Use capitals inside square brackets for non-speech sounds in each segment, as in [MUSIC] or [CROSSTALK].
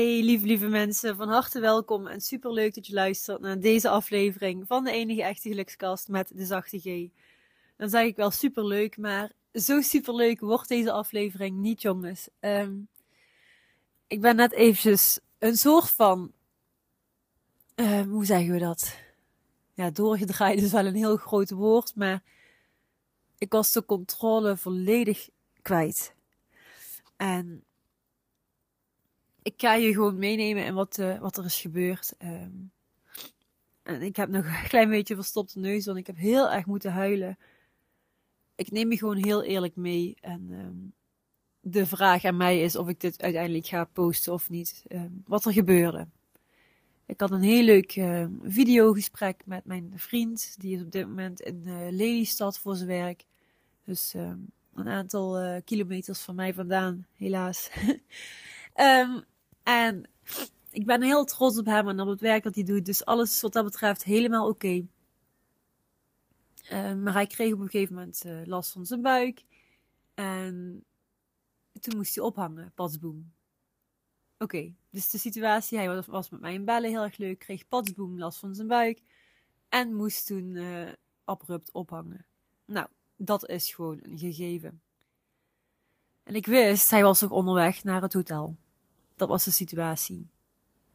Hey lieve lieve mensen, van harte welkom en super leuk dat je luistert naar deze aflevering van de enige echte gelukskast met de zachte G. Dan zeg ik wel super leuk, maar zo super leuk wordt deze aflevering niet jongens. Ehm, ik ben net eventjes een soort van, um, hoe zeggen we dat? Ja, doorgedraaid is wel een heel groot woord, maar ik was de controle volledig kwijt. En ik ga je gewoon meenemen in wat, uh, wat er is gebeurd. Um, en ik heb nog een klein beetje verstopte neus, want ik heb heel erg moeten huilen. Ik neem je gewoon heel eerlijk mee. En um, de vraag aan mij is of ik dit uiteindelijk ga posten of niet. Um, wat er gebeurde. Ik had een heel leuk videogesprek met mijn vriend. Die is op dit moment in uh, Lelystad voor zijn werk. Dus een aantal uh, kilometers van mij vandaan, helaas. [LAUGHS] um, en ik ben heel trots op hem en op het werk dat hij doet. Dus alles wat dat betreft helemaal oké. Uh, maar hij kreeg op een gegeven moment uh, last van zijn buik. En toen moest hij ophangen, patsboom. Oké, dus de situatie, hij was, met mij in bellen heel erg leuk, kreeg patsboom last van zijn buik. En moest toen uh, abrupt ophangen. Nou, dat is gewoon een gegeven. En ik wist, hij was ook onderweg naar het hotel. Dat was de situatie.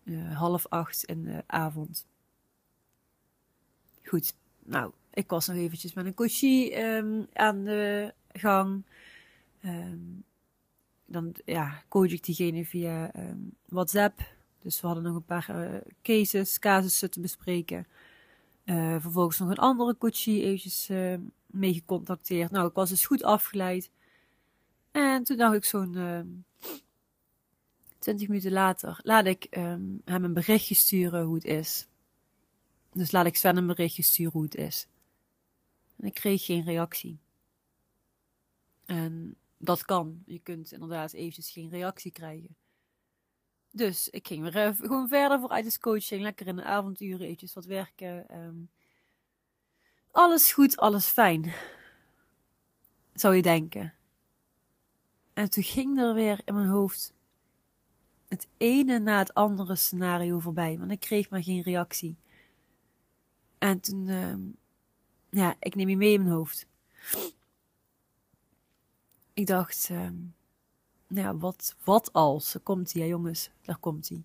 Uh, half acht in de avond. Goed, nou, ik was nog eventjes met een coachie um, aan de gang. Um, dan ja, coach ik diegene via um, WhatsApp. Dus we hadden nog een paar uh, cases, casussen te bespreken. Uh, vervolgens nog een andere coachie eventjes uh, mee gecontacteerd. Nou, ik was dus goed afgeleid. En toen dacht ik zo'n uh, 20 minuten later, laat ik um, hem een berichtje sturen hoe het is. Dus laat ik Sven een berichtje sturen hoe het is. En ik kreeg geen reactie. En dat kan. Je kunt inderdaad eventjes geen reactie krijgen. Dus ik ging weer even, gewoon verder vooruit als coaching. Lekker in de avonduren eventjes wat werken. Um, alles goed, alles fijn. Zou je denken. En toen ging er weer in mijn hoofd het ene na het andere scenario voorbij. Want ik kreeg maar geen reactie. En toen, uh, ja, ik neem je mee in mijn hoofd. Ik dacht, uh, ja, wat, wat als, daar komt hij, ja jongens, daar komt hij.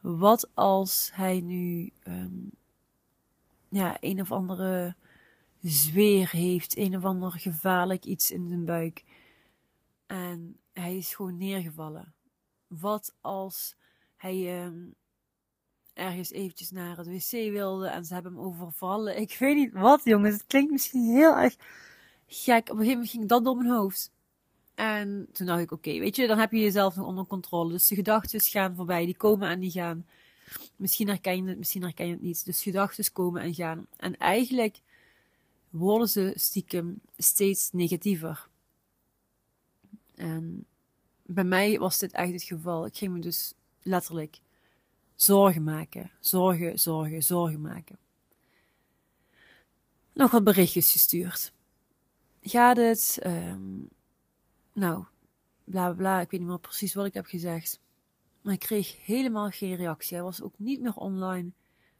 Wat als hij nu, um, ja, een of andere zweer heeft, een of ander gevaarlijk iets in zijn buik. En hij is gewoon neergevallen. Wat als hij um, ergens eventjes naar het wc wilde en ze hebben hem overvallen. Ik weet niet wat, jongens. Het klinkt misschien heel erg gek. Op een gegeven moment ging dat door mijn hoofd. En toen dacht ik, oké, weet je, dan heb je jezelf nog onder controle. Dus de gedachten gaan voorbij, die komen en die gaan. Misschien herken je het, misschien herken je het niet. Dus gedachten komen en gaan. En eigenlijk worden ze stiekem steeds negatiever. En bij mij was dit echt het geval. Ik ging me dus letterlijk zorgen maken. Zorgen, zorgen, zorgen maken. Nog wat berichtjes gestuurd. Gaat het? Um, nou, bla bla bla. Ik weet niet meer precies wat ik heb gezegd. Maar ik kreeg helemaal geen reactie. Hij was ook niet meer online.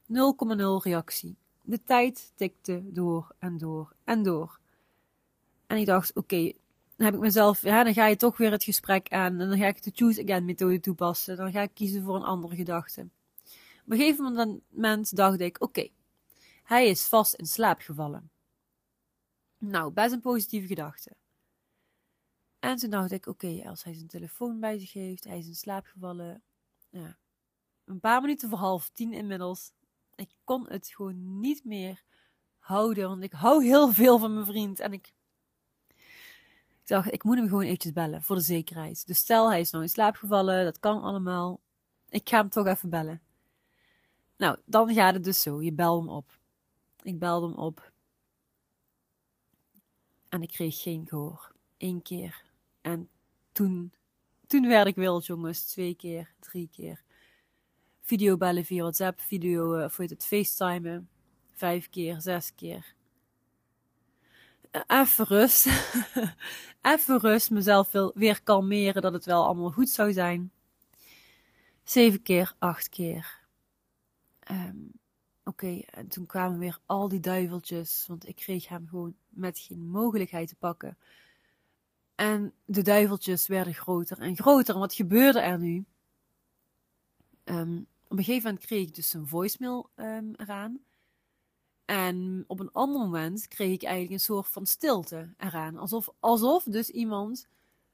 0,0 reactie. De tijd tikte door en door en door. En ik dacht, oké, heb ik mezelf, ja, dan ga je toch weer het gesprek aan. En dan ga ik de choose again methode toepassen. Dan ga ik kiezen voor een andere gedachte. Op een gegeven moment dacht ik, oké, hij is vast in slaap gevallen. Nou, best een positieve gedachte. En toen dacht ik, oké, als hij zijn telefoon bij zich heeft, hij is in slaap gevallen. Ja, een paar minuten voor half tien inmiddels. Ik kon het gewoon niet meer houden, want ik hou heel veel van mijn vriend. En ik, ik dacht, ik moet hem gewoon eventjes bellen, voor de zekerheid. Dus stel, hij is nou in slaap gevallen, dat kan allemaal. Ik ga hem toch even bellen. Nou, dan gaat het dus zo. Je belt hem op. Ik belde hem op. En ik kreeg geen gehoor. Eén keer. En toen, toen werd ik wild, jongens. Twee keer, drie keer. Videobellen via WhatsApp, video, uh, of heet het, FaceTimen. Vijf keer, zes keer. Even rust. [LAUGHS] even rust. Mezelf weer kalmeren dat het wel allemaal goed zou zijn. Zeven keer, acht keer. Ehm, oké, en toen kwamen weer al die duiveltjes, want ik kreeg hem gewoon met geen mogelijkheid te pakken. En de duiveltjes werden groter en groter. En wat gebeurde er nu? Ehm, op een gegeven moment kreeg ik dus een voicemail um, eraan. En op een ander moment kreeg ik eigenlijk een soort van stilte eraan. Alsof, alsof dus iemand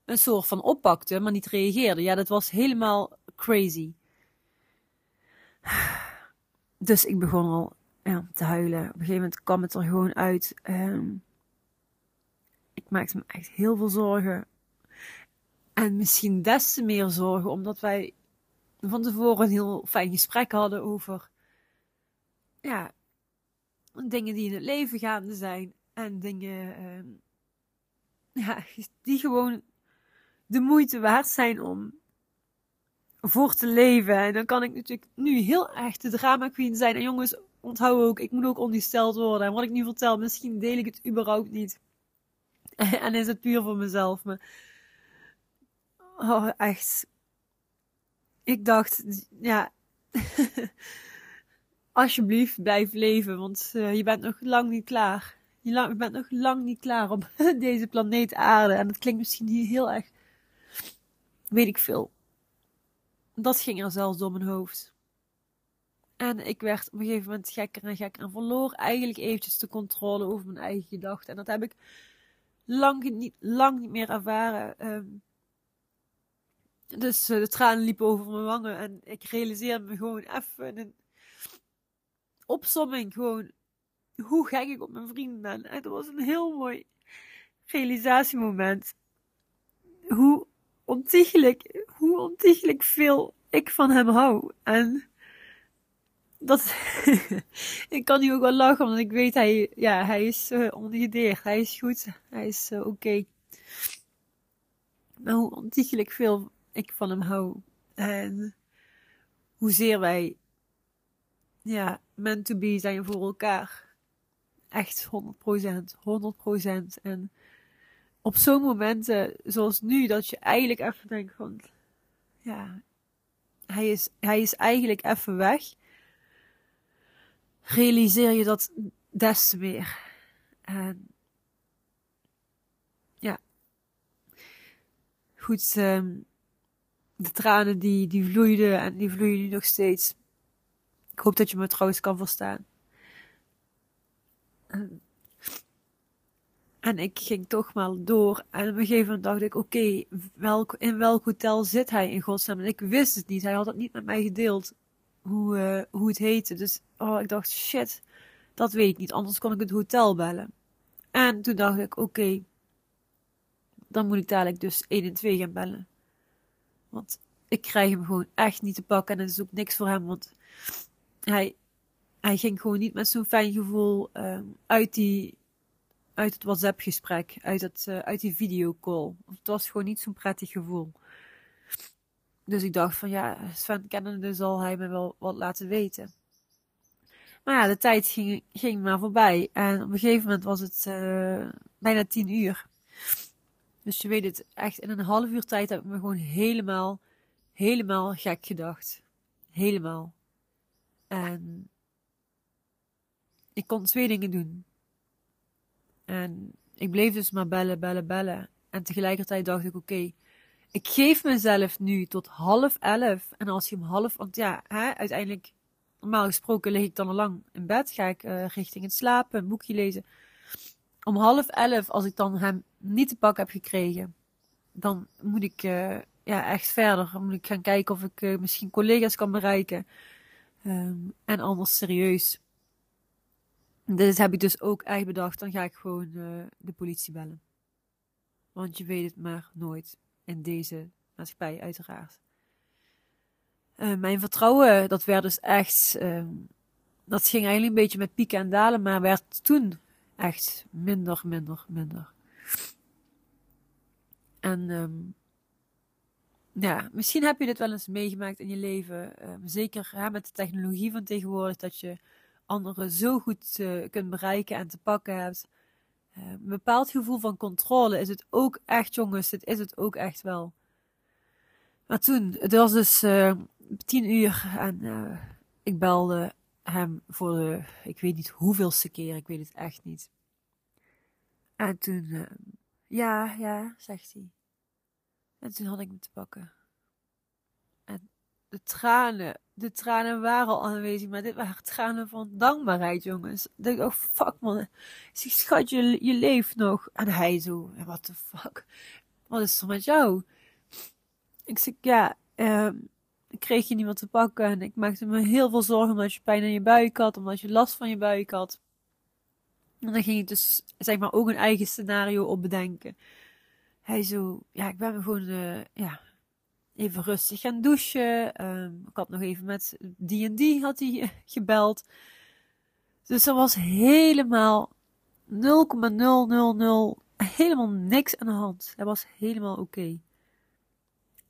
een soort van oppakte, maar niet reageerde. Ja, dat was helemaal crazy. Dus ik begon al ja, te huilen. Op een gegeven moment kwam het er gewoon uit. Um, ik maakte me echt heel veel zorgen. En misschien des te meer zorgen, omdat wij van tevoren een heel fijn gesprek hadden over ja, dingen die in het leven gaande zijn. En dingen uh, ja, die gewoon de moeite waard zijn om voor te leven. En dan kan ik natuurlijk nu heel erg de drama queen zijn. En jongens, onthoud ook, ik moet ook ongesteld worden. En wat ik nu vertel, misschien deel ik het überhaupt niet. [LAUGHS] en is het puur voor mezelf. Maar, oh, echt. Ik dacht, ja. [LAUGHS] Alsjeblieft, blijf leven, want uh, je bent nog lang niet klaar. Je, lang, je, bent nog lang niet klaar op [LAUGHS] deze planeet Aarde. En dat klinkt misschien hier heel erg, weet ik veel. Dat ging er zelfs door mijn hoofd. En ik werd op een gegeven moment gekker en gekker en verloor eigenlijk eventjes de controle over mijn eigen gedachten. En dat heb ik lang niet, lang niet meer ervaren. Um, dus uh, de tranen liepen over mijn wangen en ik realiseerde me gewoon even een opsomming gewoon hoe gek ik op mijn vrienden ben. En het was een heel mooi realisatiemoment. Hoe ontiegelijk, hoe ontiegelijk veel ik van hem hou. En dat, [LAUGHS] ik kan nu ook wel lachen, omdat ik weet, hij, ja, hij is uh, ongedeerd. Hij is goed. Hij is uh, oké. Maar hoe ontiegelijk veel ik van hem hou. En hoezeer wij, ja, meant to be zijn voor elkaar. Echt 100%, 100%. En op zo'n momenten, zoals nu, dat je eigenlijk even denkt van, ja, hij is, hij is eigenlijk even weg realiseer je dat des te meer. En ja, goed, um, de tranen die, die vloeiden en die vloeien nu nog steeds. Ik hoop dat je me trouwens kan verstaan. En, en ik ging toch maar door. En op een gegeven moment dacht ik, oké, okay, in welk hotel zit hij in godsnaam? En ik wist het niet. Hij had het niet met mij gedeeld hoe, uh, hoe het heette. Dus oh, ik dacht, shit, dat weet ik niet. Anders kon ik het hotel bellen. En toen dacht ik, oké, dan moet ik dadelijk dus 1 en 2 gaan bellen. Want ik krijg hem gewoon echt niet te pakken. En het is ook niks voor hem, want hij, hij ging gewoon niet met zo'n fijn gevoel um, uit, die, uit het WhatsApp-gesprek, uit, het, uh, uit die videocall. Het was gewoon niet zo'n prettig gevoel. Dus ik dacht van ja, Sven kennende zal hij me wel wat laten weten. Maar ja, de tijd ging, maar voorbij. En op een gegeven moment was het uh, bijna tien uur. Dus je weet het, echt in een half uur tijd heb ik me gewoon helemaal, helemaal gek gedacht. Helemaal. En ik kon twee dingen doen. En ik bleef dus maar bellen, bellen, bellen. En tegelijkertijd dacht ik, oké, ik geef mezelf nu tot half elf. En als je om half, want ja, hè, uiteindelijk, normaal gesproken lig ik dan al lang in bed. Ga ik uh, richting het slapen, een boekje lezen. Om half elf, als ik dan hem niet te pakken heb gekregen, dan moet ik uh, ja, echt verder. Dan moet ik gaan kijken of ik uh, misschien collega's kan bereiken. Um, en anders serieus. Dit heb ik dus ook echt bedacht. Dan ga ik gewoon de politie bellen. Want je weet het maar nooit in deze maatschappij, uiteraard. Uh, mijn vertrouwen, dat werd dus echt, uh, dat ging eigenlijk een beetje met pieken en dalen, maar werd toen echt minder, minder, minder. En ja, misschien heb je dit wel eens meegemaakt in je leven, um, zeker hè, met de technologie van tegenwoordig, dat je anderen zo goed uh, kunt bereiken en te pakken hebt. Uh, een bepaald gevoel van controle is het ook echt, jongens. Het is het ook echt wel. Maar toen, het was dus uh, tien uur en uh, ik belde hem voor de, ik weet niet hoeveelste keer, ik weet het echt niet. En toen, ja, ja, zegt hij. En toen had ik hem te pakken. En de tranen, de tranen waren al aanwezig, maar dit waren tranen van dankbaarheid, jongens. Ik dacht, oh fuck man. Ik schat, je, je leeft nog. En hij zo, what the fuck. Wat is er met jou? Ik zeg, ja, uh, ik kreeg je niet wat te pakken. En ik maakte me heel veel zorgen omdat je pijn in je buik had, omdat je last van je buik had. En dan ging ik dus, zeg maar, ook een eigen scenario op bedenken. Zo, ja, ik ben gewoon, uh, ja, even rustig gaan douchen. Um, ik had nog even met die die had hij gebeld. Dus er was helemaal 0,000 helemaal niks aan de hand. Hij was helemaal oké.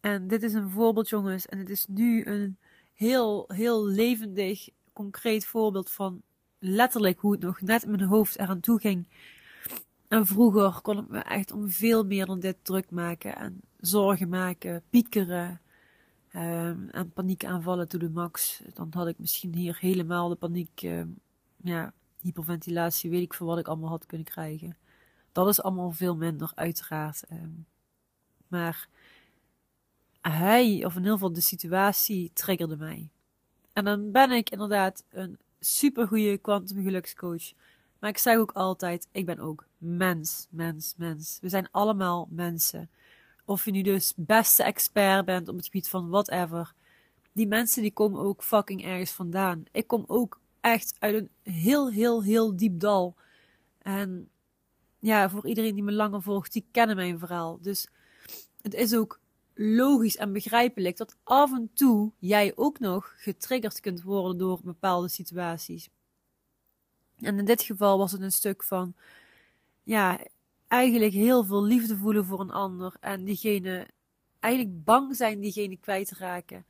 En dit is een voorbeeld, jongens. En het is nu een heel, heel levendig, concreet voorbeeld van letterlijk hoe het nog net in mijn hoofd eraan toe ging. En vroeger kon ik me echt om veel meer dan dit druk maken en zorgen maken, piekeren um, en paniekaanvallen to de max. Dan had ik misschien hier helemaal de paniek, um, ja, hyperventilatie, weet ik veel wat ik allemaal had kunnen krijgen. Dat is allemaal veel minder, uiteraard. Um, maar hij, of in ieder geval de situatie, triggerde mij. En dan ben ik inderdaad een super goede quantum gelukscoach. Maar ik zeg ook altijd, ik ben ook mens, mens, mens. We zijn allemaal mensen. Of je nu dus beste expert bent op het gebied van whatever. Die mensen die komen ook fucking ergens vandaan. Ik kom ook echt uit een heel, heel, heel diep dal. En ja, voor iedereen die me langer volgt, die kennen mijn verhaal. Dus het is ook logisch en begrijpelijk dat af en toe jij ook nog getriggerd kunt worden door bepaalde situaties. En in dit geval was het een stuk van, ja, eigenlijk heel veel liefde voelen voor een ander en diegene, eigenlijk bang zijn diegene kwijt te raken.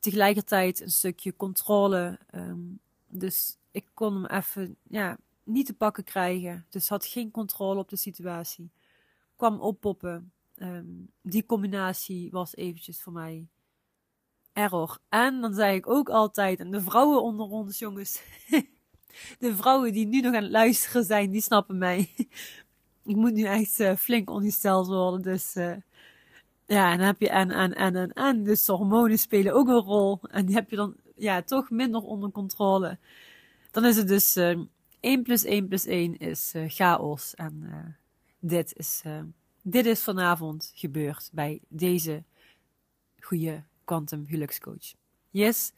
Tegelijkertijd een stukje controle. Um, dus ik kon hem even, ja, niet te pakken krijgen. Dus had geen controle op de situatie. Kwam oppoppen. Um, die combinatie was eventjes voor mij error. En dan zei ik ook altijd, en de vrouwen onder ons, jongens, [LAUGHS] de vrouwen die nu nog aan het luisteren zijn, die snappen mij. [LAUGHS] ik moet nu echt uh, flink ongesteld worden, dus uh, ja, en dan heb je en, en, en, en, en. Dus hormonen spelen ook een rol. En die heb je dan ja, toch minder onder controle. Dan is het dus uh, 1 plus 1 plus 1 is chaos. En dit is dit is vanavond gebeurd bij deze goede quantum gelukscoach. Yes.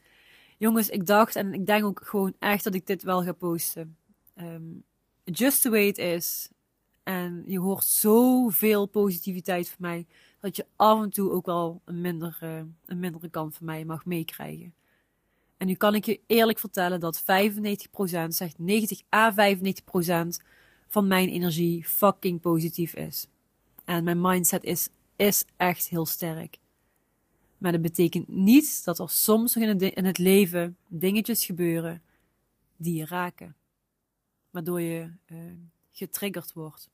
Jongens, ik dacht en ik denk ook gewoon echt dat ik dit wel ga posten. Um, just the way it is. En je hoort zoveel positiviteit van mij. Dat je af en toe ook wel een, minder, uh, een mindere kant van mij mag meekrijgen. En nu kan ik je eerlijk vertellen dat 95%, zegt 90 à 95% van mijn energie fucking positief is. En mijn mindset is, is echt heel sterk. Maar dat betekent niet dat er soms nog in het, leven dingetjes gebeuren die je raken. Waardoor je uh, getriggerd wordt.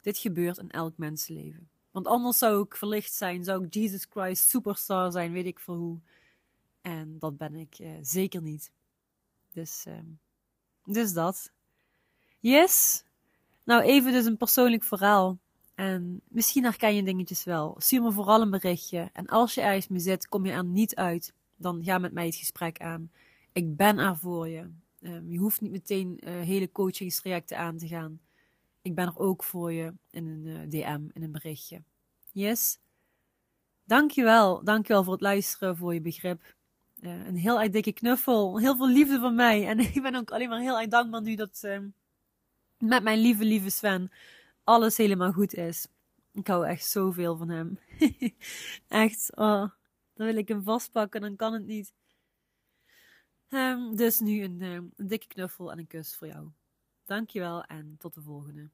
Dit gebeurt in elk mensenleven. Want anders zou ik verlicht zijn, zou ik Jesus Christ superstar zijn, weet ik veel hoe. En dat ben ik uh, zeker niet. Dus, uh, dus dat. Yes. Nou, even dus een persoonlijk verhaal. En misschien herken je dingetjes wel. Stuur me vooral een berichtje. En als je ergens mee zit, kom je er niet uit, dan ga met mij het gesprek aan. Ik ben er voor je. Um, je hoeft niet meteen uh, hele coachingstrajecten aan te gaan. Ik ben er ook voor je in een uh, DM, in een berichtje. Yes? Dankjewel. Dankjewel voor het luisteren, voor je begrip. Uh, een heel dikke knuffel. Heel veel liefde van mij. En [LAUGHS] ik ben ook alleen maar heel erg dankbaar nu dat ehm, met mijn lieve, lieve Sven alles helemaal goed is. Ik hou echt zoveel van hem. [LAUGHS] echt, oh, dan wil ik hem vastpakken, dan kan het niet. Um, dus nu een, um, een dikke knuffel en een kus voor jou. Dankjewel en tot de volgende.